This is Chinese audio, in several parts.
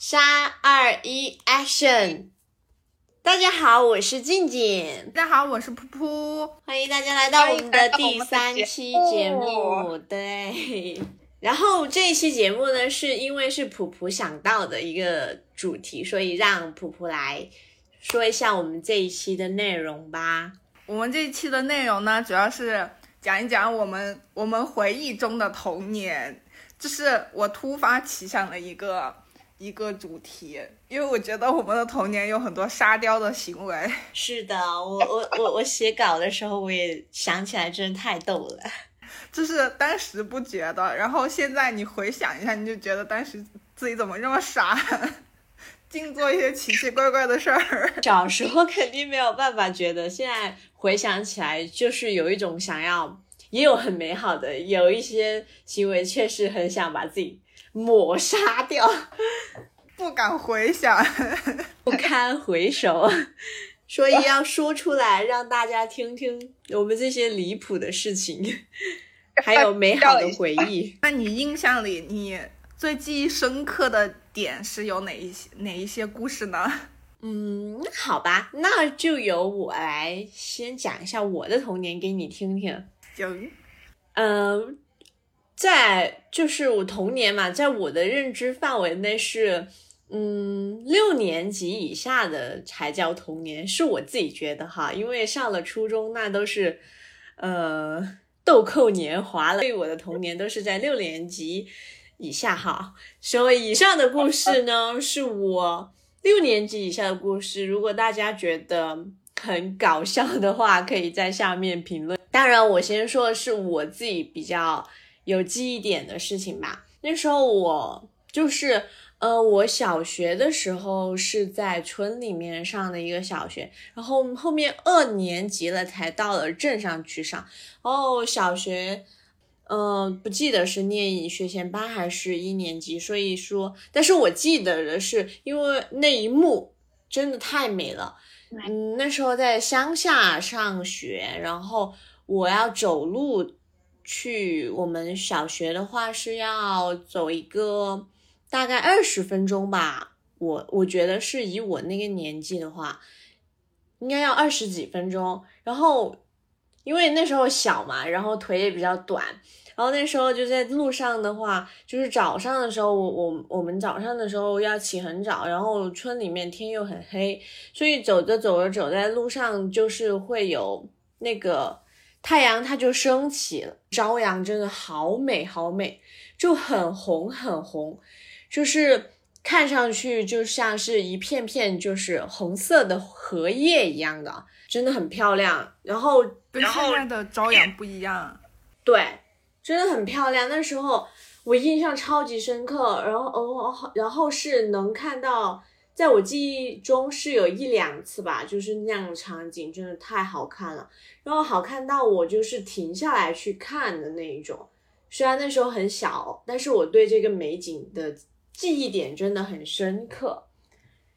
三二一，Action！大家好，我是静静，大家好，我是噗噗，欢迎大家来到我们的第三期节目。对，然后这一期节目呢，是因为是噗噗想到的一个主题，所以让噗噗来说一下我们这一期的内容吧。我们这一期的内容呢，主要是讲一讲我们我们回忆中的童年，这是我突发奇想的一个。一个主题，因为我觉得我们的童年有很多沙雕的行为。是的，我我我我写稿的时候，我也想起来，真的太逗了。就是当时不觉得，然后现在你回想一下，你就觉得当时自己怎么这么傻，净做一些奇奇怪怪的事儿。小时候肯定没有办法觉得，现在回想起来，就是有一种想要，也有很美好的，有一些行为确实很想把自己。抹杀掉，不敢回想，不堪回首，所以要说出来让大家听听我们这些离谱的事情，还有美好的回忆。那你印象里你最记忆深刻的点是有哪一些哪一些故事呢？嗯，好吧，那就由我来先讲一下我的童年给你听听。行，嗯。在就是我童年嘛，在我的认知范围内是，嗯，六年级以下的才叫童年，是我自己觉得哈，因为上了初中那都是，呃，豆蔻年华了，所以我的童年都是在六年级以下哈。所以以上的故事呢，是我六年级以下的故事。如果大家觉得很搞笑的话，可以在下面评论。当然，我先说的是我自己比较。有记忆点的事情吧。那时候我就是，呃，我小学的时候是在村里面上的一个小学，然后后面二年级了才到了镇上去上。哦，小学，嗯，不记得是念学前班还是一年级。所以说，但是我记得的是，因为那一幕真的太美了。嗯，那时候在乡下上学，然后我要走路。去我们小学的话是要走一个大概二十分钟吧，我我觉得是以我那个年纪的话，应该要二十几分钟。然后因为那时候小嘛，然后腿也比较短，然后那时候就在路上的话，就是早上的时候，我我我们早上的时候要起很早，然后村里面天又很黑，所以走着走着走在路上就是会有那个。太阳它就升起了，朝阳真的好美好美，就很红很红，就是看上去就像是一片片就是红色的荷叶一样的，真的很漂亮。然后跟现在的朝阳不一样，对，真的很漂亮。那时候我印象超级深刻，然后哦，然后是能看到。在我记忆中是有一两次吧，就是那样的场景，真的太好看了，然后好看到我就是停下来去看的那一种。虽然那时候很小，但是我对这个美景的记忆点真的很深刻。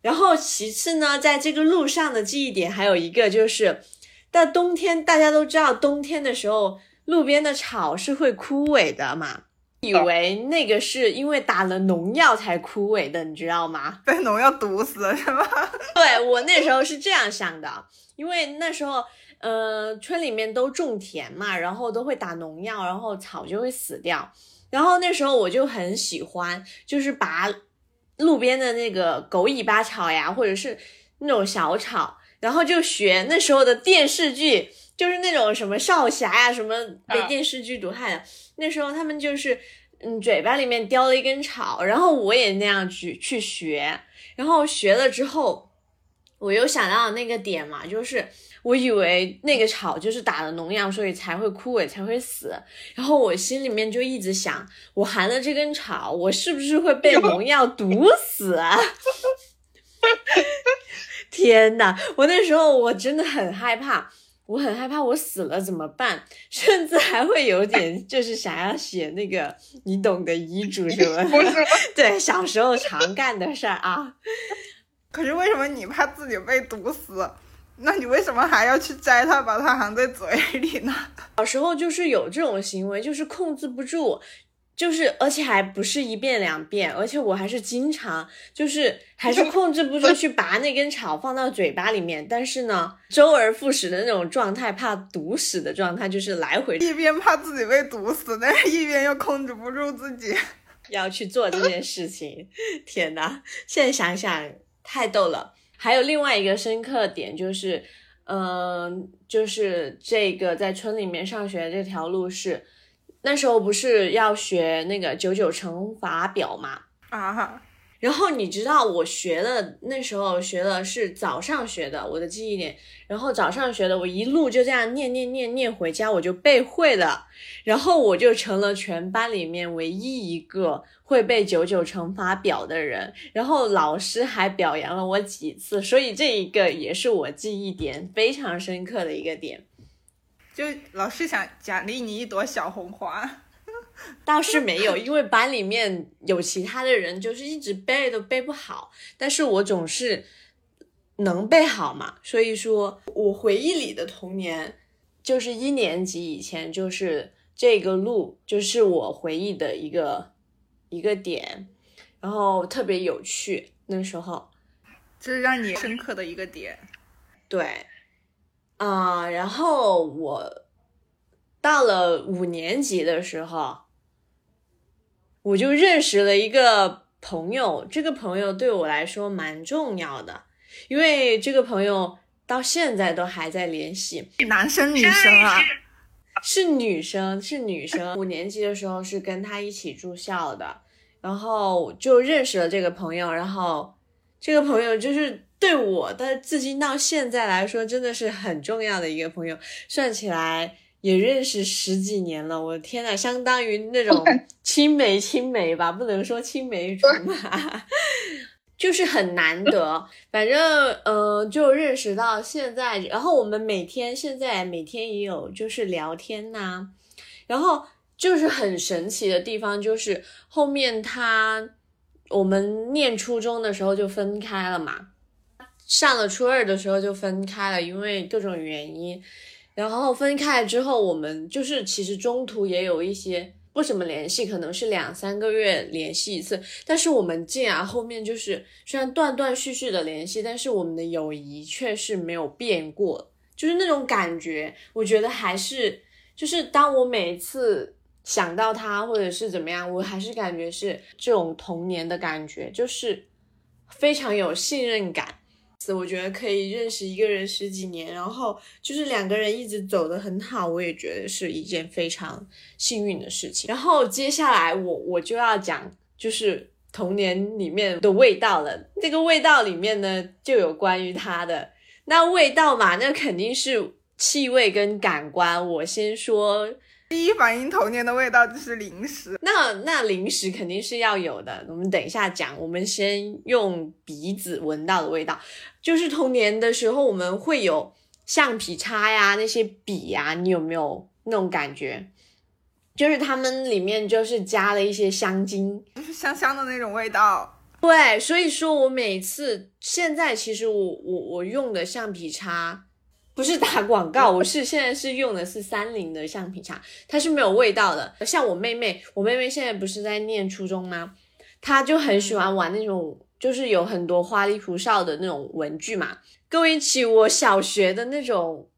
然后其次呢，在这个路上的记忆点还有一个就是，到冬天大家都知道，冬天的时候路边的草是会枯萎的嘛。以为那个是因为打了农药才枯萎的，你知道吗？被农药毒死了是吗？对我那时候是这样想的，因为那时候，呃，村里面都种田嘛，然后都会打农药，然后草就会死掉。然后那时候我就很喜欢，就是拔路边的那个狗尾巴草呀，或者是那种小草，然后就学那时候的电视剧，就是那种什么少侠呀，什么被电视剧毒害的。那时候他们就是，嗯，嘴巴里面叼了一根草，然后我也那样去去学，然后学了之后，我又想到那个点嘛，就是我以为那个草就是打了农药，所以才会枯萎才会死，然后我心里面就一直想，我含了这根草，我是不是会被农药毒死啊？天呐，我那时候我真的很害怕。我很害怕我死了怎么办，甚至还会有点就是想要写那个你懂的遗嘱什么？对，小时候常干的事儿啊。可是为什么你怕自己被毒死？那你为什么还要去摘它，把它含在嘴里呢？小时候就是有这种行为，就是控制不住，就是而且还不是一遍两遍，而且我还是经常就是 还是控制不住去拔那根草放到嘴巴里面，但是呢，周而复始的那种状态，怕毒死的状态，就是来回一边怕自己被毒死，但是一边又控制不住自己 要去做这件事情。天呐，现在想想太逗了。还有另外一个深刻点就是，嗯，就是这个在村里面上学这条路是。那时候不是要学那个九九乘法表嘛？啊，然后你知道我学的，那时候学的是早上学的，我的记忆点。然后早上学的，我一路就这样念念念念回家，我就背会了。然后我就成了全班里面唯一一个会背九九乘法表的人。然后老师还表扬了我几次，所以这一个也是我记忆点非常深刻的一个点。就老师想奖励你一朵小红花，倒是没有，因为班里面有其他的人，就是一直背都背不好，但是我总是能背好嘛。所以说我回忆里的童年，就是一年级以前，就是这个路，就是我回忆的一个一个点，然后特别有趣。那时候，这是让你深刻的一个点，对。啊，然后我到了五年级的时候，我就认识了一个朋友。这个朋友对我来说蛮重要的，因为这个朋友到现在都还在联系。男生女生啊？是女生，是女生。五年级的时候是跟他一起住校的，然后就认识了这个朋友。然后这个朋友就是。对我的至今到现在来说，真的是很重要的一个朋友，算起来也认识十几年了。我的天呐，相当于那种 青梅青梅吧，不能说青梅竹马，就是很难得。反正呃，就认识到现在，然后我们每天现在每天也有就是聊天呐，然后就是很神奇的地方，就是后面他我们念初中的时候就分开了嘛。上了初二的时候就分开了，因为各种原因。然后分开之后，我们就是其实中途也有一些不怎么联系，可能是两三个月联系一次。但是我们竟然后面就是虽然断断续续的联系，但是我们的友谊却是没有变过，就是那种感觉。我觉得还是就是当我每一次想到他或者是怎么样，我还是感觉是这种童年的感觉，就是非常有信任感。我觉得可以认识一个人十几年，然后就是两个人一直走得很好，我也觉得是一件非常幸运的事情。然后接下来我我就要讲就是童年里面的味道了。这个味道里面呢，就有关于它的那味道嘛，那肯定是气味跟感官。我先说。第一反应童年的味道就是零食，那那零食肯定是要有的。我们等一下讲，我们先用鼻子闻到的味道，就是童年的时候我们会有橡皮擦呀，那些笔呀，你有没有那种感觉？就是它们里面就是加了一些香精，就是香香的那种味道。对，所以说我每次现在其实我我我用的橡皮擦。不是打广告，我是现在是用的是三菱的橡皮擦，它是没有味道的。像我妹妹，我妹妹现在不是在念初中吗？她就很喜欢玩那种，就是有很多花里胡哨的那种文具嘛，跟我一起我小学的那种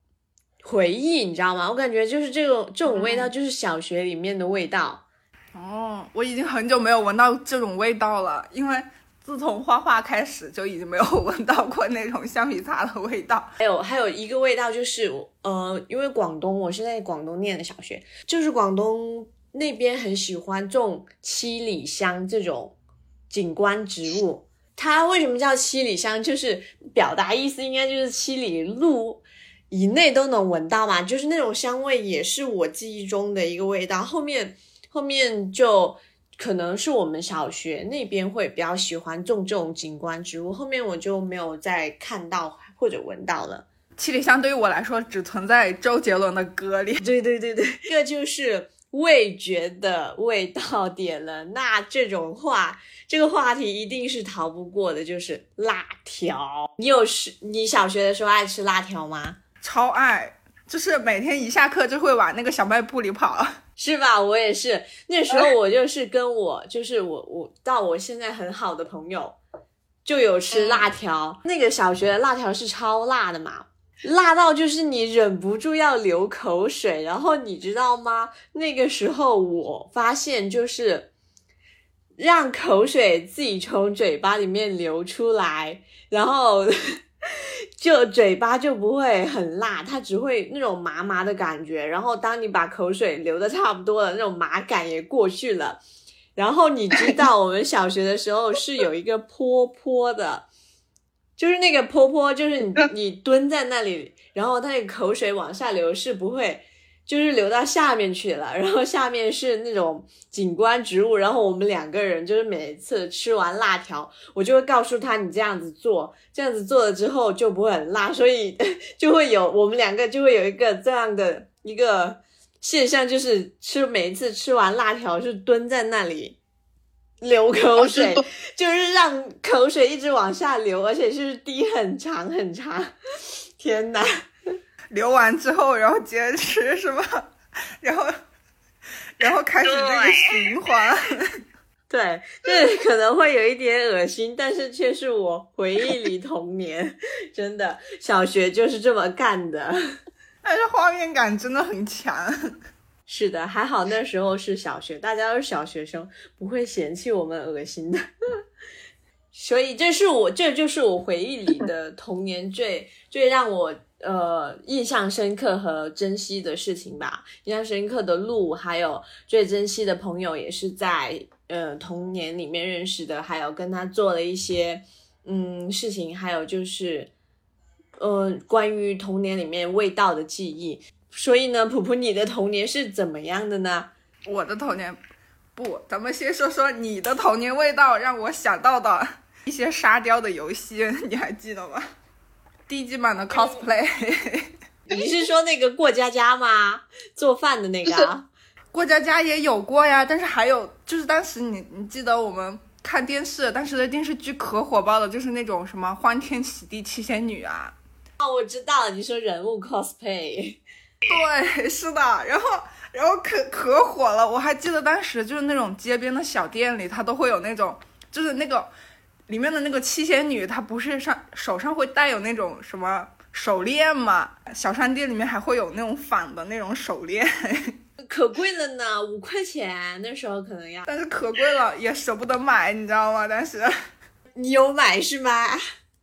回忆，你知道吗？我感觉就是这种这种味道，就是小学里面的味道。哦，我已经很久没有闻到这种味道了，因为。自从画画开始，就已经没有 闻到过那种橡皮擦的味道。还有还有一个味道就是，呃，因为广东，我是在广东念的小学，就是广东那边很喜欢种七里香这种景观植物。它为什么叫七里香？就是表达意思应该就是七里路以内都能闻到嘛，就是那种香味也是我记忆中的一个味道。后面后面就。可能是我们小学那边会比较喜欢种这种景观植物，后面我就没有再看到或者闻到了。七里香对于我来说只存在周杰伦的歌里。对对对对，这就是味觉的味道点了。那这种话，这个话题一定是逃不过的，就是辣条。你有是，你小学的时候爱吃辣条吗？超爱，就是每天一下课就会往那个小卖部里跑。是吧？我也是，那时候我就是跟我，就是我，我到我现在很好的朋友，就有吃辣条。那个小学的辣条是超辣的嘛，辣到就是你忍不住要流口水。然后你知道吗？那个时候我发现就是让口水自己从嘴巴里面流出来，然后。就嘴巴就不会很辣，它只会那种麻麻的感觉。然后当你把口水流的差不多了，那种麻感也过去了。然后你知道 我们小学的时候是有一个坡坡的，就是那个坡坡，就是你你蹲在那里，然后它那个口水往下流是不会。就是流到下面去了，然后下面是那种景观植物，然后我们两个人就是每次吃完辣条，我就会告诉他你这样子做，这样子做了之后就不会很辣，所以 就会有我们两个就会有一个这样的一个现象，就是吃每一次吃完辣条就蹲在那里流口水，就是让口水一直往下流，而且是滴很长很长，天呐！流完之后，然后接着吃是吧？然后，然后开始这个循环。对，这可能会有一点恶心，但是却是我回忆里童年，真的小学就是这么干的。但是画面感真的很强。是的，还好那时候是小学，大家都是小学生，不会嫌弃我们恶心的。所以这是我，这就是我回忆里的童年最最让我。呃，印象深刻和珍惜的事情吧。印象深刻的路，还有最珍惜的朋友，也是在呃童年里面认识的。还有跟他做了一些嗯事情，还有就是呃关于童年里面味道的记忆。所以呢，普普，你的童年是怎么样的呢？我的童年不，咱们先说说你的童年味道，让我想到的一些沙雕的游戏，你还记得吗？低级版的 cosplay，你是说那个过家家吗？做饭的那个？过家家也有过呀，但是还有就是当时你你记得我们看电视，当时的电视剧可火爆了，就是那种什么欢天喜地七仙女啊。哦，我知道，你说人物 cosplay。对，是的，然后然后可可火了，我还记得当时就是那种街边的小店里，它都会有那种就是那个。里面的那个七仙女，她不是上手上会带有那种什么手链吗？小商店里面还会有那种仿的那种手链，可贵了呢，五块钱那时候可能要，但是可贵了也舍不得买，你知道吗？但是 你有买是吗？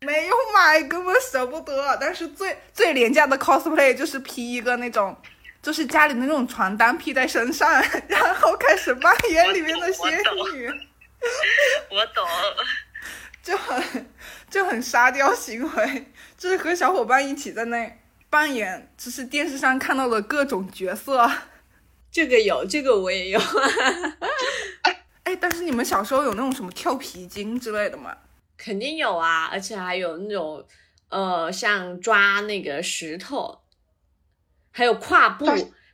没有买，根本舍不得。但是最最廉价的 cosplay 就是披一个那种，就是家里的那种床单披在身上，然后开始扮演里面的仙女。我懂。就很就很沙雕行为，就是和小伙伴一起在那扮演，就是电视上看到的各种角色。这个有，这个我也有。哎，但是你们小时候有那种什么跳皮筋之类的吗？肯定有啊，而且还有那种呃，像抓那个石头，还有跨步。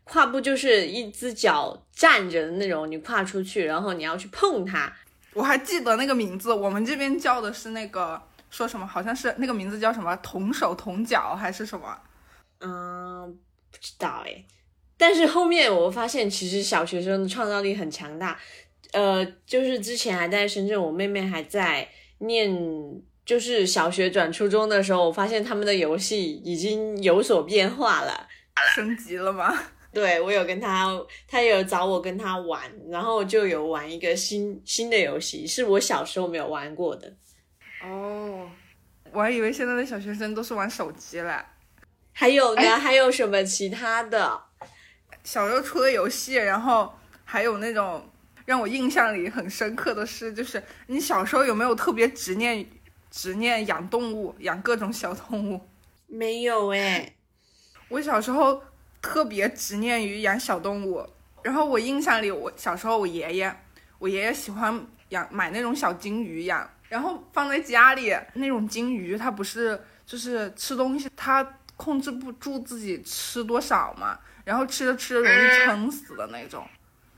跨步就是一只脚站着的那种，你跨出去，然后你要去碰它。我还记得那个名字，我们这边叫的是那个说什么，好像是那个名字叫什么“同手同脚”还是什么？嗯，不知道哎。但是后面我发现，其实小学生的创造力很强大。呃，就是之前还在深圳，我妹妹还在念，就是小学转初中的时候，我发现他们的游戏已经有所变化了，升级了吗？对，我有跟他，他有找我跟他玩，然后就有玩一个新新的游戏，是我小时候没有玩过的。哦，我还以为现在的小学生都是玩手机了。还有呢？还有什么其他的？小时候除了游戏，然后还有那种让我印象里很深刻的事，就是你小时候有没有特别执念执念养动物，养各种小动物？没有哎，我小时候。特别执念于养小动物，然后我印象里，我小时候我爷爷，我爷爷喜欢养买那种小金鱼养，然后放在家里。那种金鱼它不是就是吃东西，它控制不住自己吃多少嘛，然后吃着吃着容易撑死的那种。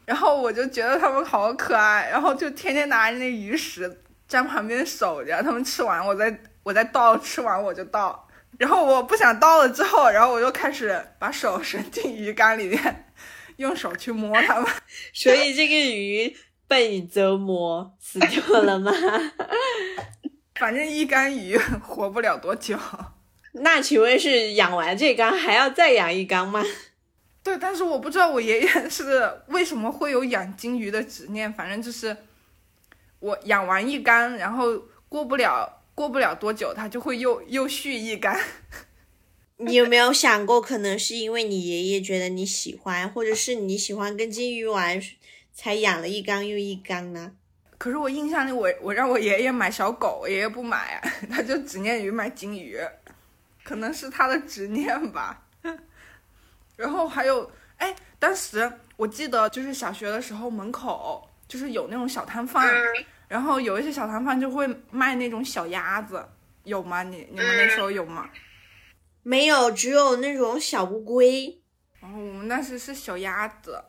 然后我就觉得它们好可爱，然后就天天拿着那鱼食在旁边守着，它们吃完我再我再倒，吃完我就倒。然后我不想倒了之后，然后我又开始把手伸进鱼缸里面，用手去摸它们。所以这个鱼被你折磨死掉了吗？反正一缸鱼活不了多久。那请问是养完这缸还要再养一缸吗？对，但是我不知道我爷爷是为什么会有养金鱼的执念。反正就是我养完一缸，然后过不了过不了多久，他就会又 又续一缸。你有没有想过，可能是因为你爷爷觉得你喜欢，或者是你喜欢跟金鱼玩，才养了一缸又一缸呢？可是我印象里，我我让我爷爷买小狗，我爷爷不买，他就执念于买金鱼，可能是他的执念吧。然后还有，哎，当时我记得就是小学的时候，门口就是有那种小摊贩，然后有一些小摊贩就会卖那种小鸭子，有吗？你你们那时候有吗？没有，只有那种小乌龟。然后我们那时是小鸭子。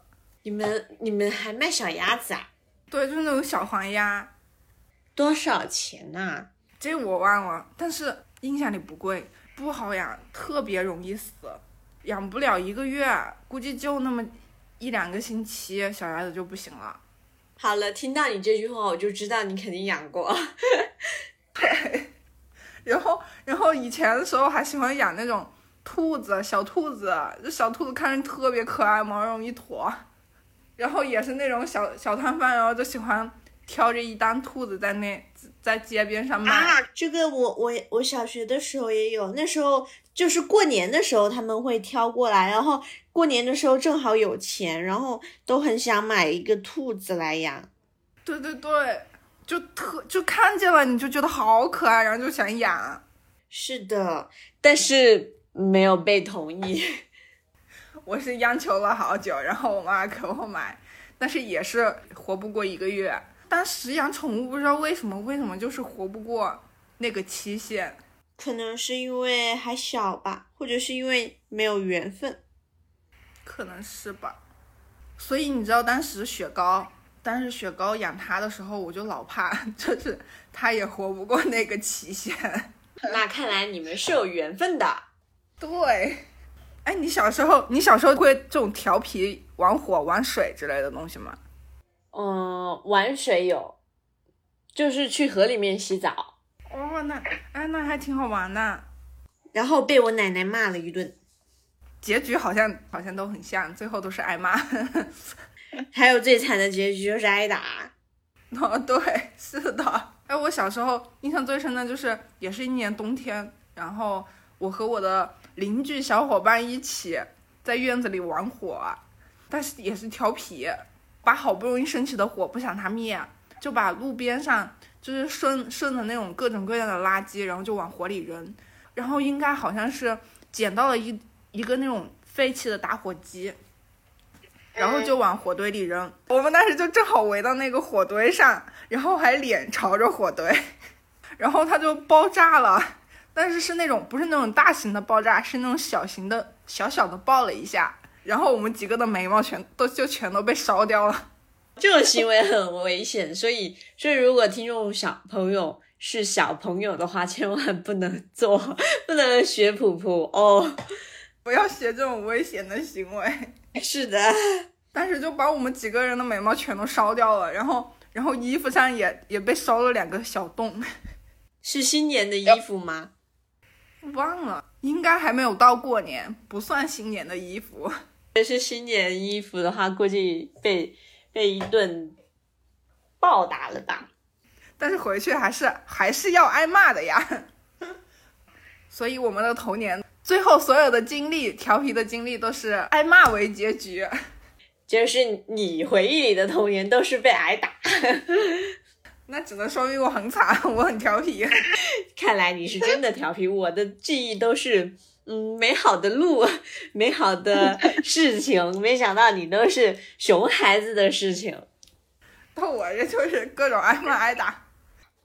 你们你们还卖小鸭子啊？对，就是那种小黄鸭。多少钱呢？这我忘了，但是印象里不贵，不好养，特别容易死。养不了一个月，估计就那么一两个星期，小鸭子就不行了。好了，听到你这句话，我就知道你肯定养过。对，然后，然后以前的时候还喜欢养那种兔子，小兔子，这小兔子看着特别可爱，毛绒一坨。然后也是那种小小摊贩，然后就喜欢挑着一单兔子在那在街边上卖。这个我我我小学的时候也有，那时候。就是过年的时候他们会挑过来，然后过年的时候正好有钱，然后都很想买一个兔子来养。对对对，就特就看见了你就觉得好可爱，然后就想养。是的，但是没有被同意。我是央求了好久，然后我妈给我买，但是也是活不过一个月。当时养宠物不知道为什么，为什么就是活不过那个期限。可能是因为还小吧，或者是因为没有缘分，可能是吧。所以你知道当时雪糕，当时雪糕养它的时候，我就老怕，就是它也活不过那个期限。那看来你们是有缘分的。对，哎，你小时候，你小时候会这种调皮玩火、玩水之类的东西吗？嗯，玩水有，就是去河里面洗澡。哦，那哎，那还挺好玩的。然后被我奶奶骂了一顿，结局好像好像都很像，最后都是挨骂。还有最惨的结局就是挨打。哦，对，是的。哎，我小时候印象最深的就是，也是一年冬天，然后我和我的邻居小伙伴一起在院子里玩火，但是也是调皮，把好不容易升起的火不想它灭，就把路边上。就是顺顺的那种各种各样的垃圾，然后就往火里扔，然后应该好像是捡到了一一个那种废弃的打火机，然后就往火堆里扔。我们当时就正好围到那个火堆上，然后还脸朝着火堆，然后它就爆炸了，但是是那种不是那种大型的爆炸，是那种小型的小小的爆了一下，然后我们几个的眉毛全都就全都被烧掉了。这种行为很危险，所以，所以如果听众小朋友是小朋友的话，千万不能做，不能学普普哦，不要学这种危险的行为。是的，但是就把我们几个人的眉毛全都烧掉了，然后，然后衣服上也也被烧了两个小洞。是新年的衣服吗？忘了，应该还没有到过年，不算新年的衣服。要是新年衣服的话，估计被。被一顿暴打了吧？但是回去还是还是要挨骂的呀。所以我们的童年最后所有的经历，调皮的经历都是挨骂为结局。就是你回忆里的童年都是被挨打，那只能说明我很惨，我很调皮。看来你是真的调皮，我的记忆都是。嗯，美好的路，美好的事情，没想到你都是熊孩子的事情。到我这就是各种挨骂挨打。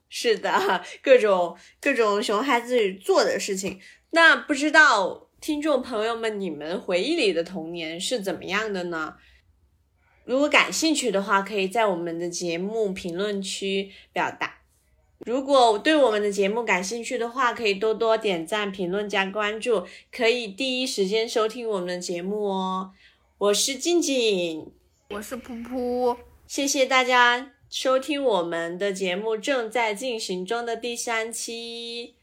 是的，各种各种熊孩子做的事情。那不知道听众朋友们，你们回忆里的童年是怎么样的呢？如果感兴趣的话，可以在我们的节目评论区表达。如果对我们的节目感兴趣的话可以多多点赞评论加关注可以第一时间收听我们的节目哦。我是静静。我是噗噗。谢谢大家收听我们的节目正在进行中的第三期。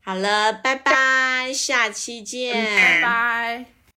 好了拜拜下期见。拜拜。